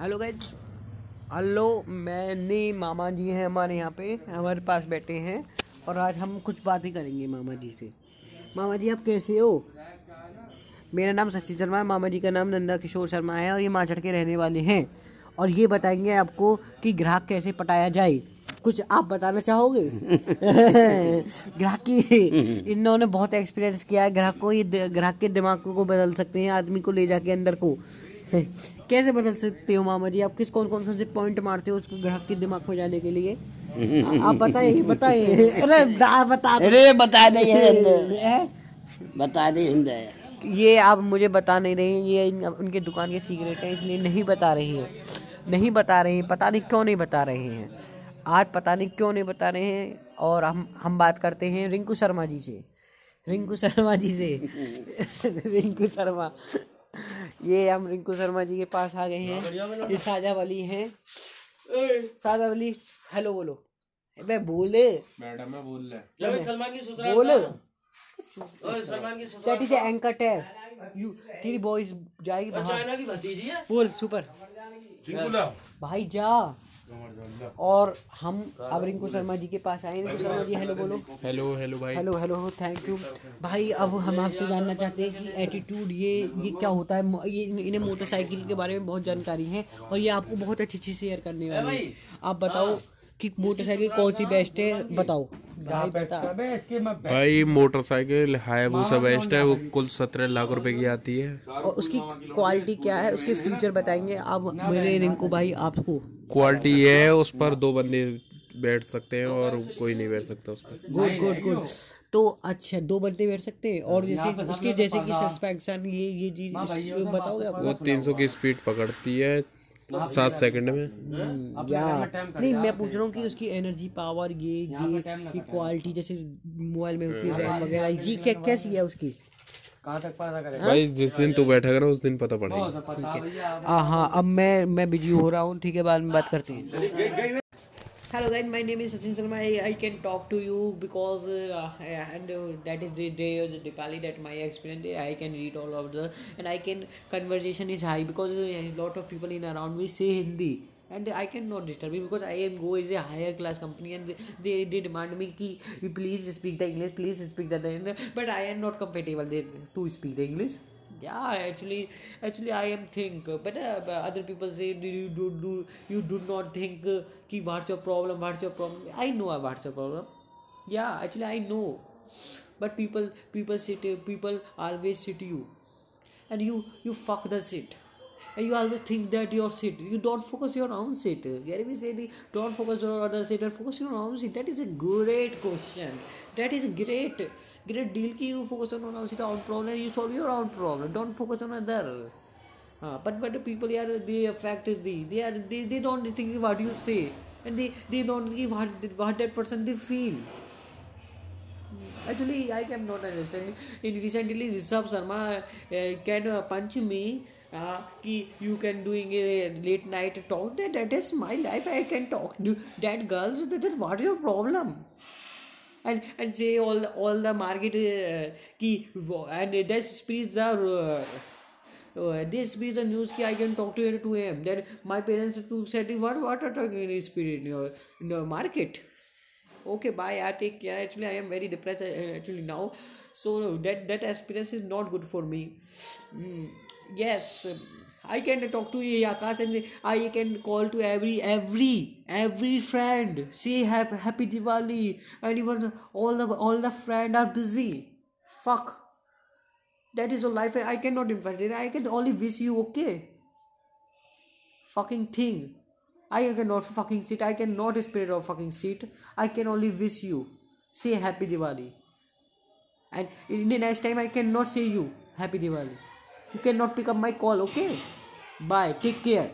Hello guys hello मैंने मामा जी हैं हमारे यहाँ पे, हमारे पास बैठे हैं और आज हम कुछ बातें करेंगे मामा जी से। मामा जी आप कैसे हो? मेरा नाम सचिन शर्मा है मामा जी का नाम नंदा किशोर शर्मा है और ये माचड़ के रहने वाले हैं। और ये बताएँगे आपको कि ग्राहक कैसे पटाया जाए। कुछ आप बताना चाहोगे? ग्राहक की इन्होंने बहुत एक्सपीरियंस किया है। ग्राहक को ये ग्राहक के दिमाग को बदल सकते हैं, आदमी को ले जाके अंदर को। कैसे बदल सकते हो मामा जी? आप किस कौन कौन से पॉइंट मारते हो उसको ग्राहक के दिमाग में जाने के लिए? आप बताइए बताइए। अरे बता अरे बता दे बता दे ये आप मुझे बता नहीं रहे ये उनके दुकान के सीक्रेट है इसलिए नहीं बता रही है। नहीं बता रहे हैं। पता नहीं क्यों नहीं बता रहे हैं। आज पता नहीं क्यों नहीं बता रहे हैं। और हम हम बात करते हैं रिंकू शर्मा जी से। रिंकू शर्मा जी से। रिंकू शर्मा। ये हम रिंकू शर्मा जी के पास आ गए हैं। ये साजा वाली हैं। साजा वाली हेलो बोलो। मैं बोले मैडम मैं बोल रहा सलमान की सुतरा बोल। सलमान की that is anchor tag you तेरी वॉइस जाएगी चाइना की भतीजी है? बोल सुपर भाई जा। और हम अब रिंकू शर्मा जी के पास आए रिंकू शर्मा जी हेलो बोलो। हेलो हेलो भाई। हेलो हेलो थैंक यू भाई अब हम आपसे जानना चाहते हैं कि एटीट्यूड ये ये क्या होता है? ये इन्हें मोटरसाइकिल के बारे में बहुत जानकारी है और ये आपको बहुत अच्छी अच्छी शेयर करने वाली है। आप बताओ कि मोटरसाइकिल कौन सी बेस्ट है? बताओ। भाई मोटरसाइकिल हायाबुसा बेस्ट है वो कुल सत्रह लाख रुपए की आती है। और उसकी क्वालिटी क्या है उसके फीचर बताएँगे। आप मेरे रिंकू भाई। आपको। क्वालिटी ये है उस पर दो बंदे बैठ सकते हैं और कोई नहीं बैठ सकता उस पर। गुड गुड गुड तो अच्छा दो बंदे बैठ सकते हैं। और जैसे उसके जैसे कि सस्पेंशन ये ये चीज़ बताओगे आप वो तीन सौ की स्पीड पकड़ती है सात सेकंड में। हम्म, या। नहीं मैं पूछ रहा हूँ कि उसकी एनर्जी पावर ये ये क्वालिटी जैसे मोबाइल में होती है रैम वगैरह ये क्या कैसी है उसकी? कहाँ तक पता करेगा? भाई जिस दिन तू बैठा ना उस दिन पता पड़ेगा। हाँ। हाँ अब मैं मैं बिज़ी हो रहा हूँ ठीक है बाद में बात करते हैं। Hello guys my name is Sachin Sharma. I, I can talk to you because uh, and uh, that is the day of the Diwali that my experience I can read all of the and I can conversation is high because uh, a lot of people in around me say Hindi. And I cannot disturb it because I am go is a higher class company and they, they demand me ki please speak the English please speak the but I am not comfortable to speak the English yeah actually actually i am think but uh, other people say you do do you do not think uh, ki what's your problem what's your problem? I know what's your problem. Yeah actually i know. But people people sit people always sit you. And you you fuck the shit. And you always think that your shit. You don't focus your own shit. Gary said don't focus on other shit and focus your own shit. That is a great question. That is great great deal ki you focus on your own problem you solve your own problem. Don't focus on other. Uh, but but the people are they affect the they are they, they don't think what you say. And they they don't give what what that person they feel. Actually i cannot understand. In recently rishabh sharma uh, can uh, punch me uh, you can doing a late night talk. That that is my life. I can talk that girls that, that what is your problem and and say all all the market uh, ki and that speaks the uh, uh, this speaks the news ki I can talk to you at 2 a.m. That my parents said what what are talking in spirit in your in the market. Okay, bye. I take care. Actually, I am very depressed uh, actually now. So that that experience is not good for me. Mm, yes. I can talk to Akash and I can call to every every every friend. Say happy, Diwali and even all the all the friend are busy. Fuck. That is a life I cannot invite it. I can only wish you okay. Fucking thing. I cannot fucking sit. I cannot spirit of fucking sit. I can only wish you. Say happy Diwali. And in the next time I cannot say you happy Diwali. You cannot pick up my call, okay? Bye. Take care.